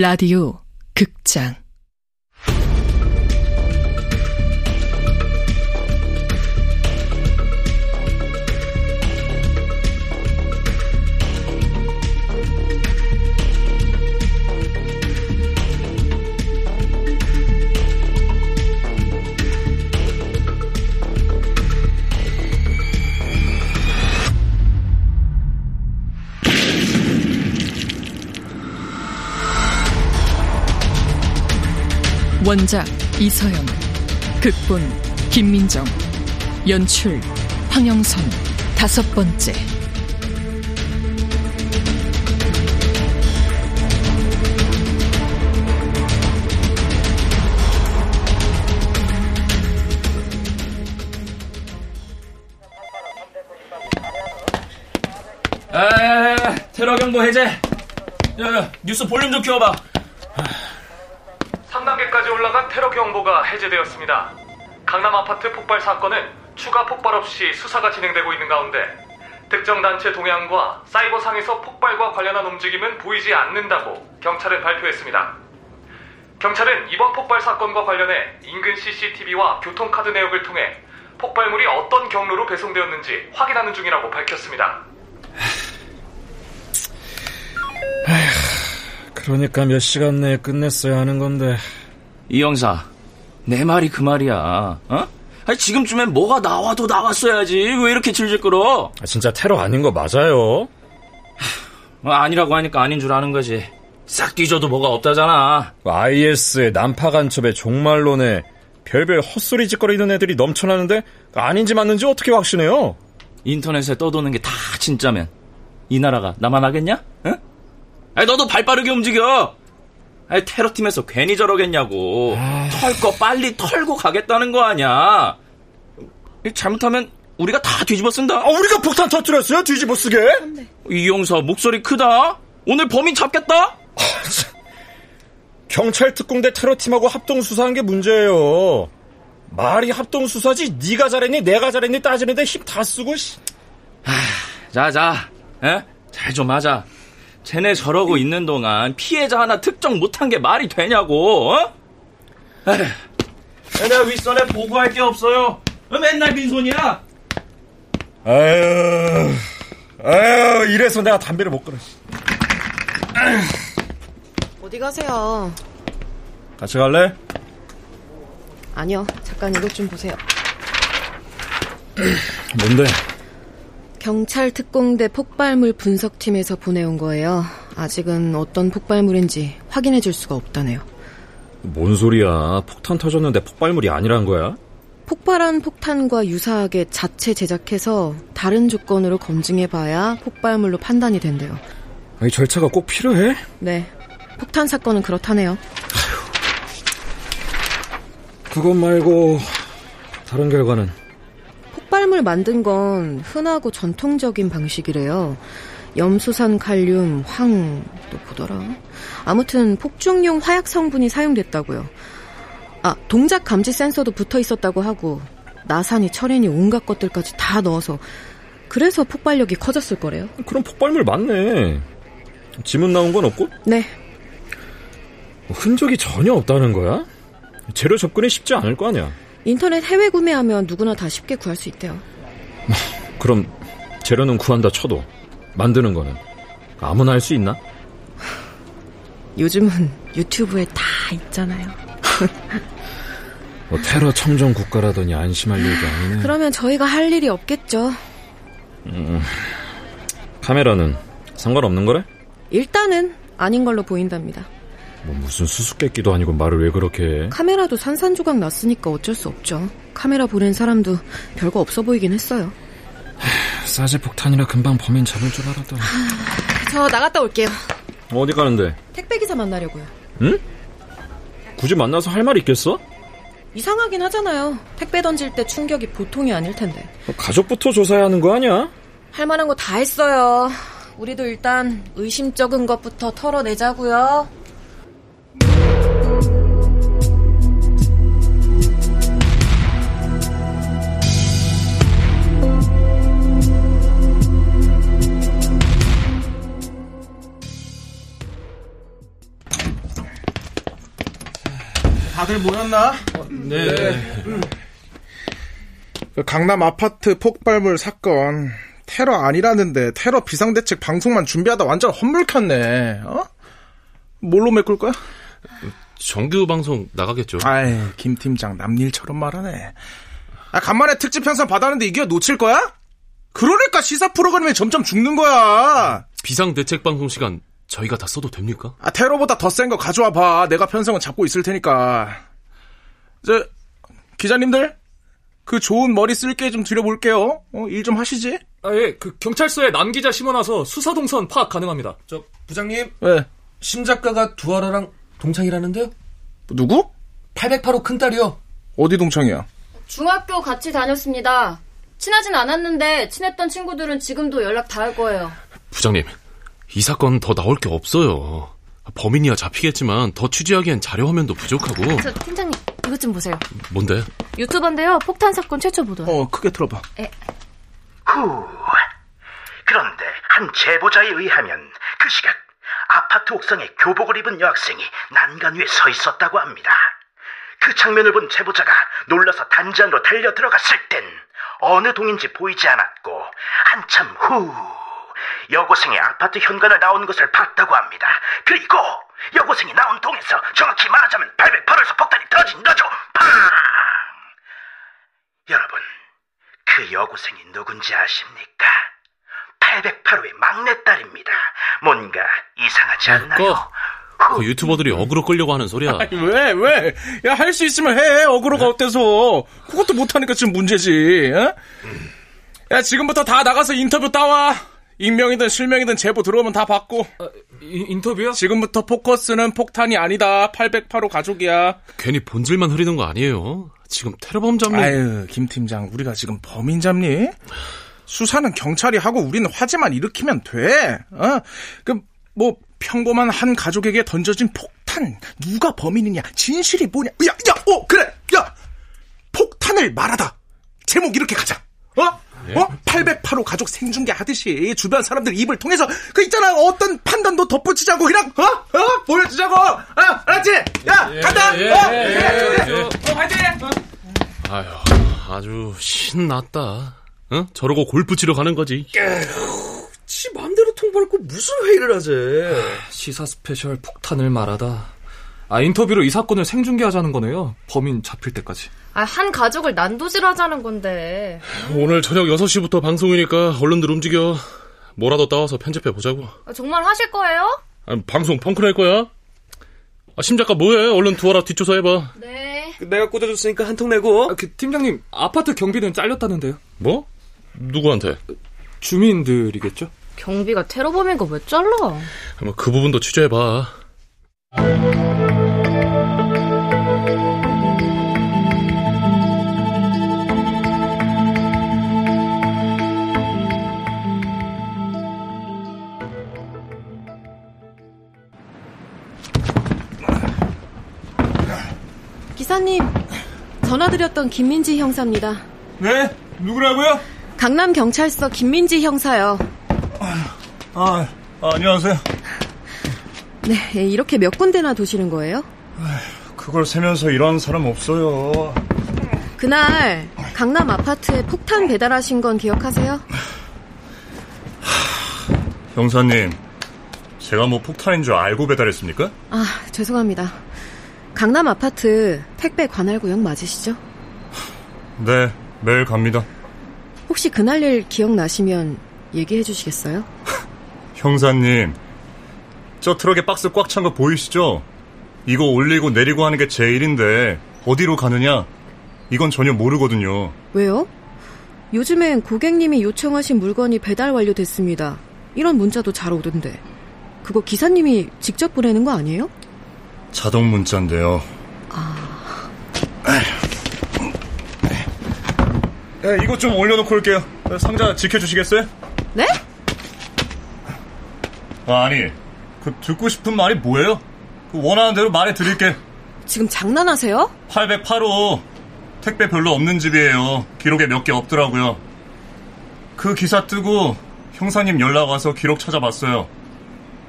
라디오 극장 원작 이서영 극본 김민정 연출 황영선 다섯 번째 에 테러 경보 해제. 야, 야, 뉴스 볼륨 좀 키워봐. 3단계까지 올라간 테러 경보가 해제되었습니다. 강남 아파트 폭발 사건은 추가 폭발 없이 수사가 진행되고 있는 가운데 특정 단체 동향과 사이버상에서 폭발과 관련한 움직임은 보이지 않는다고 경찰은 발표했습니다. 경찰은 이번 폭발 사건과 관련해 인근 CCTV와 교통카드 내역을 통해 폭발물이 어떤 경로로 배송되었는지 확인하는 중이라고 밝혔습니다. 그러니까 몇 시간 내에 끝냈어야 하는 건데. 이 형사, 내 말이 그 말이야. 어? 아니, 지금쯤엔 뭐가 나와도 나왔어야지. 왜 이렇게 질질 끌어? 아, 진짜 테러 아닌 거 맞아요? 뭐 아니라고 하니까 아닌 줄 아는 거지. 싹 뒤져도 뭐가 없다잖아. IS의 난파 간첩의 종말론에 별별 헛소리 짓거리는 애들이 넘쳐나는데 아닌지 맞는지 어떻게 확신해요? 인터넷에 떠도는 게 다 진짜면 이 나라가 나만 하겠냐? 응? 아니 너도 발 빠르게 움직여. 아니 테러팀에서 괜히 저러겠냐고. 털거 빨리 털고 가겠다는 거 아니야. 잘못하면 우리가 다 뒤집어 쓴다. 아, 우리가 폭탄 터뜨렸어요? 뒤집어 쓰게? 이 형사 목소리 크다. 오늘 범인 잡겠다. 경찰 특공대 테러팀하고 합동 수사한 게 문제예요. 말이 합동 수사지 네가 잘했니 내가 잘했니 따지는데 힘 다 쓰고 씨. 자자, 잘 좀 하자. 쟤네 저러고 있는 동안 피해자 하나 특정 못한 게 말이 되냐고. 어? 에휴, 내가 윗선에 보고할 게 없어요. 맨날 빈손이야. 아유, 아유, 이래서 내가 담배를 못 끊어. 어디 가세요? 같이 갈래? 아니요. 잠깐 이것 좀 보세요. 뭔데? 경찰 특공대 폭발물 분석팀에서 보내온 거예요. 아직은 어떤 폭발물인지 확인해 줄 수가 없다네요. 뭔 소리야? 폭탄 터졌는데 폭발물이 아니란 거야? 폭발한 폭탄과 유사하게 자체 제작해서 다른 조건으로 검증해 봐야 폭발물로 판단이 된대요. 이 절차가 꼭 필요해? 네. 폭탄 사건은 그렇다네요. 그것 말고 다른 결과는 폭발물 만든 건 흔하고 전통적인 방식이래요. 염소산 칼륨, 황, 또 보더라. 아무튼 폭죽용 화약 성분이 사용됐다고요. 아, 동작 감지 센서도 붙어 있었다고 하고 나산이 철인이 온갖 것들까지 다 넣어서 그래서 폭발력이 커졌을 거래요. 그럼 폭발물 맞네. 지문 나온 건 없고? 네. 흔적이 전혀 없다는 거야? 재료 접근이 쉽지 않을 거 아니야. 인터넷 해외 구매하면 누구나 다 쉽게 구할 수 있대요. 그럼 재료는 구한다 쳐도 만드는 거는 아무나 할 수 있나? 요즘은 유튜브에 다 있잖아요. 뭐 테러 청정 국가라더니 안심할 일도 아니네. 그러면 저희가 할 일이 없겠죠. 음, 카메라는 상관없는 거래? 일단은 아닌 걸로 보인답니다. 뭐 무슨 수수께끼도 아니고 말을 왜 그렇게 해? 카메라도 산산조각 났으니까 어쩔 수 없죠. 카메라 보낸 사람도 별거 없어 보이긴 했어요. 싸제 폭탄이라 금방 범인 잡을 줄 알았더니. 저 나갔다 올게요. 어디 가는데? 택배 기사 만나려고요. 응? 굳이 만나서 할 말 있겠어? 이상하긴 하잖아요. 택배 던질 때 충격이 보통이 아닐 텐데. 가족부터 조사해야 하는 거 아니야? 할 만한 거 다 했어요. 우리도 일단 의심적인 것부터 털어내자고요. 다들 모였나? 네. 네. 그 강남 아파트 폭발물 사건 테러 아니라는데 테러 비상대책 방송만 준비하다 완전 헛물켰네. 어? 뭘로 메꿀 거야? 정규 방송 나가겠죠. 아이, 김 팀장 남일처럼 말하네. 아, 간만에 특집 편성 받았는데 이게 놓칠 거야? 그러니까 시사 프로그램이 점점 죽는 거야. 비상 대책 방송 시간 저희가 다 써도 됩니까? 아, 테러보다 더 센 거 가져와 봐. 내가 편성은 잡고 있을 테니까. 저, 기자님들? 그 좋은 머리 쓸게 좀 드려볼게요. 어, 일 좀 하시지? 아, 예. 그 경찰서에 남 기자 심어놔서 수사 동선 파악 가능합니다. 저, 부장님. 왜? 심 작가가 두아라랑 동창이라는데요? 누구? 808호 큰딸이요. 어디 동창이야? 중학교 같이 다녔습니다. 친하진 않았는데 친했던 친구들은 지금도 연락 다 할 거예요. 부장님, 이 사건 더 나올 게 없어요. 범인이야 잡히겠지만 더 취재하기엔 자료 화면도 부족하고. 저 팀장님 이것 좀 보세요. 뭔데? 유튜버인데요. 폭탄 사건 최초 보도. 어, 크게 틀어봐. 에. 후. 그런데 한 제보자에 의하면 그 시각 아파트 옥상에 교복을 입은 여학생이 난간 위에 서 있었다고 합니다. 그 장면을 본 제보자가 놀라서 단지 안으로 달려 들어갔을 땐 어느 동인지 보이지 않았고 한참 후 여고생이 아파트 현관을 나오는 것을 봤다고 합니다. 그리고 여고생이 나온 동에서 정확히 말하자면 808호에서 폭탄이 터진 거죠. 팡! 여러분, 그 여고생이 누군지 아십니까? 808호의 막내딸입니다. 뭔가 이상하지 않나요? 그 유튜버들이 어그로 끌려고 하는 소리야. 아니, 왜, 왜? 야, 할 수 있으면 해. 어그로가 네? 어때서. 그것도 못하니까 지금 문제지. 어? 야, 지금부터 다 나가서 인터뷰 따와. 익명이든 실명이든 제보 들어오면 다 받고. 어, 이, 인터뷰요? 지금부터 포커스는 폭탄이 아니다. 808호 가족이야. 괜히 본질만 흐리는 거 아니에요. 지금 테러범 잡니? 아유, 김 팀장, 우리가 지금 범인 잡니? 수사는 경찰이 하고 우리는 화재만 일으키면 돼. 어? 그, 뭐, 평범한 한 가족에게 던져진 폭탄. 누가 범인이냐? 진실이 뭐냐? 야, 야, 어, 그래! 야! 폭탄을 말하다. 제목 이렇게 가자. 어? 예? 어? 808호 가족 생중계 하듯이 주변 사람들 입을 통해서 그 있잖아 어떤 판단도 덧붙이자고 그냥 어? 어? 보여주자고 어? 알았지? 야 예, 간다 예, 어? 예, 예, 예, 어, 화이팅 아유 아주 신났다 어? 저러고 골프 치러 가는 거지 지 맘대로 통보했고 무슨 회의를 하재 시사 스페셜 폭탄을 말하다 아, 인터뷰로 이 사건을 생중계하자는 거네요. 범인 잡힐 때까지. 아, 한 가족을 난도질하자는 건데. 오늘 저녁 6시부터 방송이니까 얼른들 움직여. 뭐라도 따와서 편집해 보자고. 아, 정말 하실 거예요? 아, 방송 펑크 낼 거야. 아, 심 작가 뭐해? 얼른 두어라 뒷조사 해봐. 네. 내가 꽂아줬으니까 한 통 내고. 아, 그, 팀장님, 아파트 경비는 잘렸다는데요. 뭐? 누구한테? 주민들이겠죠? 경비가 테러범인 거 왜 잘라? 뭐 그 부분도 취재해봐. 기사님, 전화드렸던 김민지 형사입니다. 네? 누구라고요? 강남 경찰서 김민지 형사요. 아, 아, 안녕하세요. 네, 예, 이렇게 몇 군데나 도시는 거예요? 그걸 세면서 일하는 사람 없어요. 그날 강남 아파트에 폭탄 배달하신 건 기억하세요? 형사님, 제가 뭐 폭탄인 줄 알고 배달했습니까? 아, 죄송합니다. 강남 아파트 택배 관할 구역 맞으시죠? 네, 매일 갑니다. 혹시 그날 일 기억나시면 얘기해 주시겠어요? 형사님, 저 트럭에 박스 꽉 찬 거 보이시죠? 이거 올리고 내리고 하는 게 제 일인데 어디로 가느냐? 이건 전혀 모르거든요. 왜요? 요즘엔 고객님이 요청하신 물건이 배달 완료됐습니다. 이런 문자도 잘 오던데. 그거 기사님이 직접 보내는 거 아니에요? 자동 문자인데요. 아. 네, 이것 좀 올려놓고 올게요. 상자 지켜주시겠어요? 네? 아, 아니, 그 듣고 싶은 말이 뭐예요? 그 원하는 대로 말해 드릴게. 지금 장난하세요? 808호 택배 별로 없는 집이에요. 기록에 몇 개 없더라고요. 그 기사 뜨고 형사님 연락 와서 기록 찾아봤어요.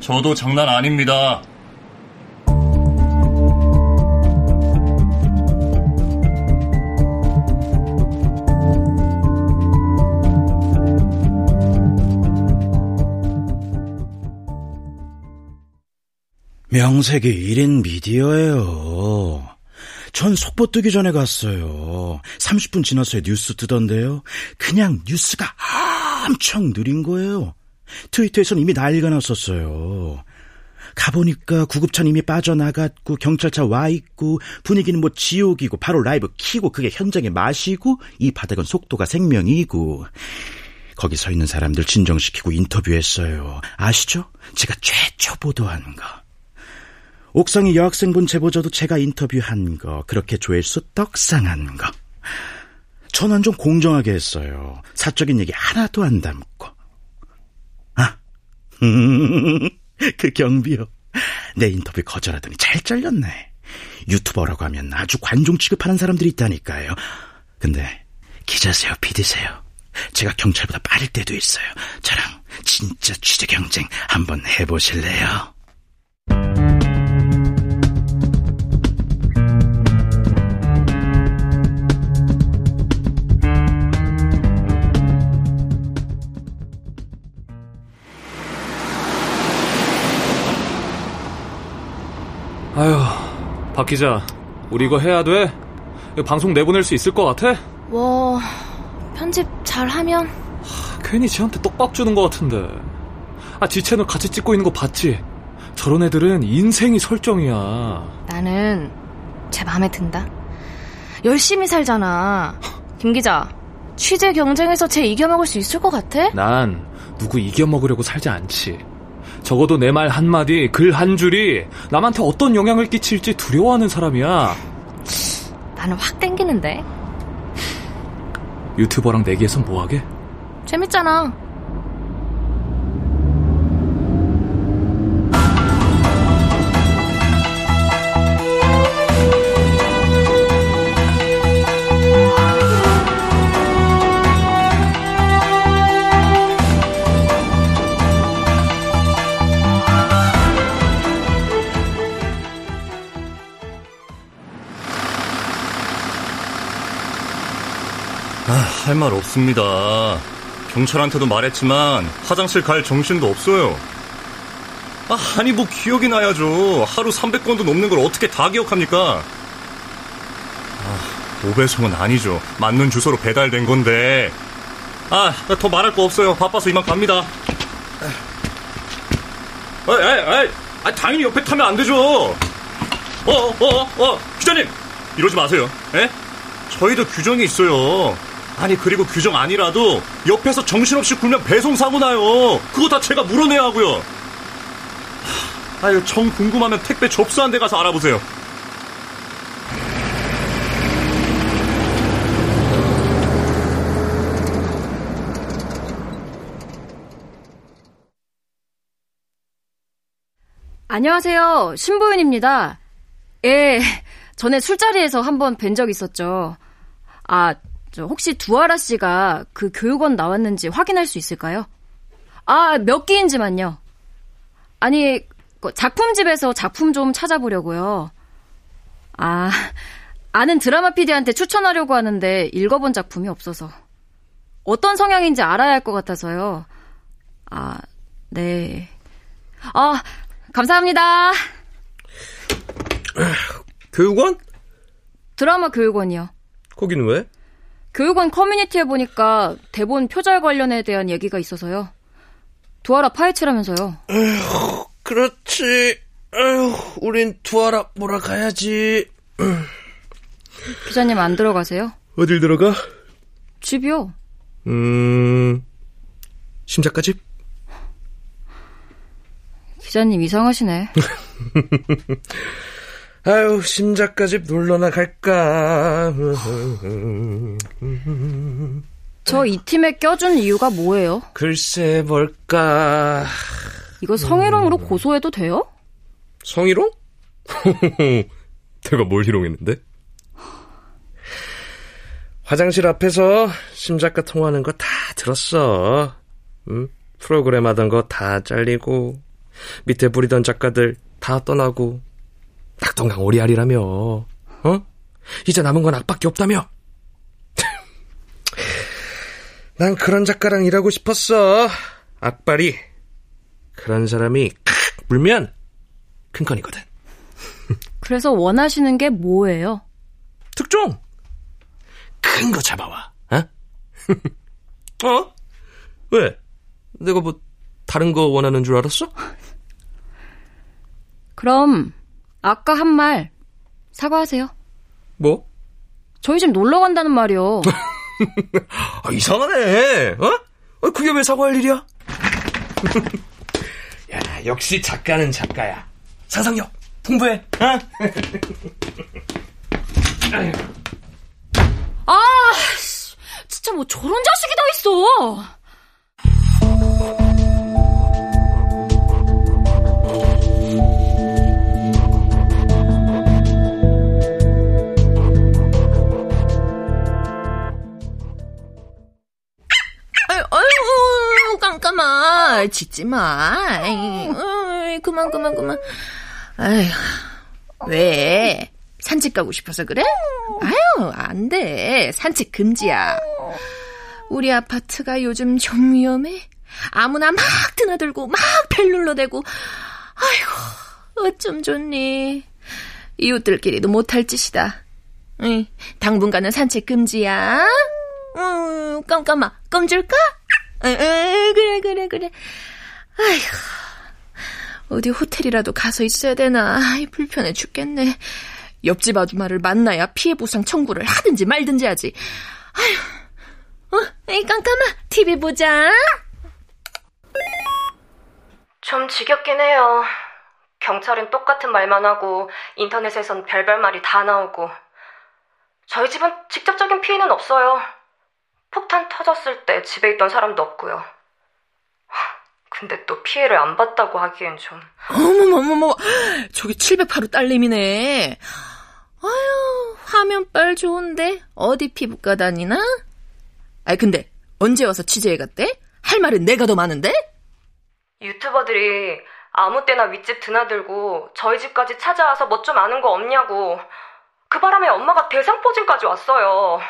저도 장난 아닙니다. 명색이 1인 미디어예요. 전 속보 뜨기 전에 갔어요. 30분 지났어야 뉴스 뜨던데요. 그냥 뉴스가 엄청 느린 거예요. 트위터에선 이미 난리가 났었어요. 가보니까 구급차는 이미 빠져나갔고 경찰차 와 있고 분위기는 뭐 지옥이고 바로 라이브 키고 그게 현장의 맛이고 이 바닥은 속도가 생명이고 거기 서 있는 사람들 진정시키고 인터뷰했어요. 아시죠? 제가 최초 보도한 거. 옥상에 여학생분 제보자도 제가 인터뷰한 거, 그렇게 조회수 떡상한 거. 전원 좀 공정하게 했어요. 사적인 얘기 하나도 안 담고. 아, 그 경비요. 내 인터뷰 거절하더니 잘 잘렸네. 유튜버라고 하면 아주 관종 취급하는 사람들이 있다니까요. 근데 기자세요, 비디세요. 제가 경찰보다 빠를 때도 있어요. 저랑 진짜 취재 경쟁 한번 해보실래요? 아휴, 박 기자, 우리 이거 해야 돼? 이거 방송 내보낼 수 있을 것 같아? 뭐, 편집 잘하면? 괜히 지한테 떡밥 주는 것 같은데. 아, 지 채널 같이 찍고 있는 거 봤지? 저런 애들은 인생이 설정이야. 나는 제 마음에 든다. 열심히 살잖아. 김 기자, 취재 경쟁에서 쟤 이겨먹을 수 있을 것 같아? 난 누구 이겨먹으려고 살지 않지. 적어도 내 말 한마디, 글 한 줄이 남한테 어떤 영향을 끼칠지 두려워하는 사람이야. 나는 확 땡기는데. 유튜버랑 내기해서 뭐하게? 재밌잖아. 할 말 없습니다. 경찰한테도 말했지만 화장실 갈 정신도 없어요. 아, 아니 뭐 기억이 나야죠. 하루 300건도 넘는 걸 어떻게 다 기억합니까? 아, 오배송은 아니죠. 맞는 주소로 배달된 건데. 아, 더 말할 거 없어요. 바빠서 이만 갑니다. 아, 아, 아, 아, 당연히 옆에 타면 안 되죠. 어, 어, 어, 어, 기자님! 이러지 마세요. 에? 저희도 규정이 있어요. 아니 그리고 규정 아니라도 옆에서 정신없이 굴면 배송 사고 나요. 그거 다 제가 물어내야 하고요. 아유 정 궁금하면 택배 접수한 데 가서 알아보세요. 안녕하세요. 신보윤입니다. 예, 전에 술자리에서 한번 뵌 적 있었죠. 아, 저 혹시 두아라 씨가 그 교육원 나왔는지 확인할 수 있을까요? 아, 몇 기인지만요. 아니, 그 작품집에서 작품 좀 찾아보려고요. 아, 아는 드라마 PD한테 추천하려고 하는데 읽어본 작품이 없어서. 어떤 성향인지 알아야 할 것 같아서요. 아, 네. 아, 감사합니다. 교육원? 드라마 교육원이요. 거기는 왜? 교육원 커뮤니티에 보니까 대본 표절 관련에 대한 얘기가 있어서요. 두아라 파헤치라면서요. 에휴, 그렇지. 에휴, 우린 두아라 보러 가야지. 기자님 안 들어가세요? 어딜 들어가? 집이요. 음, 심작가 집? 기자님 이상하시네. 아유, 심작가 집 놀러나 갈까? 저 이 팀에 껴준 이유가 뭐예요? 글쎄, 뭘까? 이거 성희롱으로 고소해도 돼요? 성희롱? 내가 뭘 희롱했는데? 화장실 앞에서 심작가 통화하는 거 다 들었어. 응? 프로그램 하던 거 다 잘리고, 밑에 부리던 작가들 다 떠나고, 낙동강 오리알이라며. 어? 이제 남은 건 악밖에 없다며. 난 그런 작가랑 일하고 싶었어. 악발이. 그런 사람이 칵 물면 큰 건이거든. 그래서 원하시는 게 뭐예요? 특종! 큰 거 잡아와, 어? 어? 왜? 내가 뭐, 다른 거 원하는 줄 알았어? 그럼, 아까 한 말, 사과하세요. 뭐? 저희 집 놀러 간다는 말이요. 아, 이상하네, 어? 어? 그게 왜 사과할 일이야? 야, 역시 작가는 작가야. 상상력, 풍부해, 어? 아, 진짜 뭐 저런 자식이 다 있어. 아. 짖지 마. 아이, 그만, 그만, 그만. 아휴, 왜? 산책 가고 싶어서 그래? 아유, 안 돼. 산책 금지야. 우리 아파트가 요즘 좀 위험해. 아무나 막 드나들고, 막벨 눌러대고. 아이고, 어쩜 좋니. 이웃들끼리도 못할 짓이다. 응, 당분간은 산책 금지야. 음, 깜깜아, 껌 줄까? 에, 에, 그래, 그래, 그래. 아이고, 어디 호텔이라도 가서 있어야 되나. 아이, 불편해 죽겠네. 옆집 아줌마를 만나야 피해 보상 청구를 하든지 말든지 하지. 아휴, 어, 에이, 깜깜아, TV 보자. 좀 지겹긴 해요. 경찰은 똑같은 말만 하고 인터넷에선 별별 말이 다 나오고 저희 집은 직접적인 피해는 없어요. 폭탄 터졌을 때 집에 있던 사람도 없고요. 근데 또 피해를 안 봤다고 하기엔 좀. 어머머머머, 저기 708호 딸님이네. 아유, 화면빨 좋은데 어디 피부과 다니나? 아이 근데 언제 와서 취재해 갔대? 할 말은 내가 더 많은데? 유튜버들이 아무 때나 윗집 드나들고 저희 집까지 찾아와서 뭐 좀 아는 거 없냐고. 그 바람에 엄마가 대상포진까지 왔어요.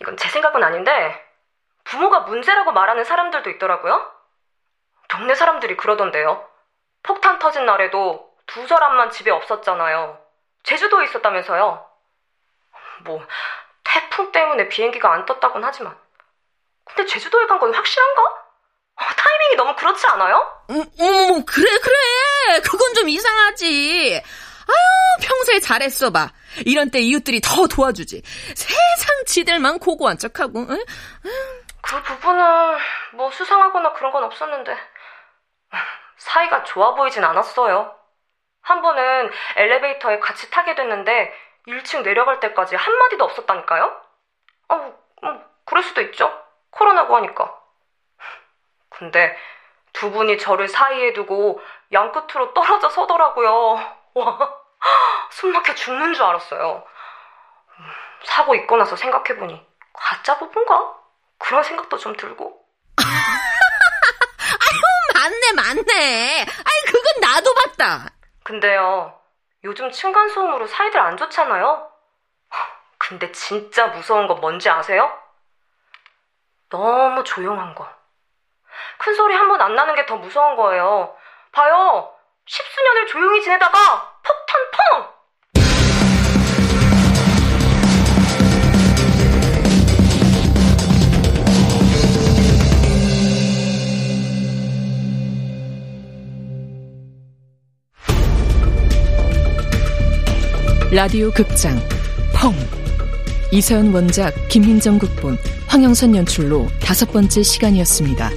이건 제 생각은 아닌데 부모가 문제라고 말하는 사람들도 있더라고요. 동네 사람들이 그러던데요. 폭탄 터진 날에도 두 사람만 집에 없었잖아요. 제주도에 있었다면서요. 뭐 태풍 때문에 비행기가 안 떴다곤 하지만 근데 제주도에 간 건 확실한가? 어, 타이밍이 너무 그렇지 않아요? 음, 어머, 그래, 그래. 그건 좀 이상하지. 아유, 평소에 잘했어 봐. 이런 때 이웃들이 더 도와주지. 세상 지들만 고고한 척하고. 응? 그 부분은 뭐 수상하거나 그런 건 없었는데 사이가 좋아 보이진 않았어요. 한 번은 엘리베이터에 같이 타게 됐는데 1층 내려갈 때까지 한마디도 없었다니까요? 아, 뭐, 그럴 수도 있죠. 코로나고 하니까. 근데 두 분이 저를 사이에 두고 양 끝으로 떨어져 서더라고요. 와, 숨 막혀 죽는 줄 알았어요. 사고 있고 나서 생각해보니 가짜 부부인가? 그런 생각도 좀 들고. 아유, 맞네, 맞네. 아이, 그건 나도 봤다. 근데요, 요즘 층간소음으로 사이들 안 좋잖아요? 근데 진짜 무서운 건 뭔지 아세요? 너무 조용한 거. 큰 소리 한 번 안 나는 게 더 무서운 거예요. 봐요. 십수년을 조용히 지내다가 폭탄 펑! 라디오 극장 펑 이서연 원작 김민정 극본 황영선 연출로 다섯 번째 시간이었습니다.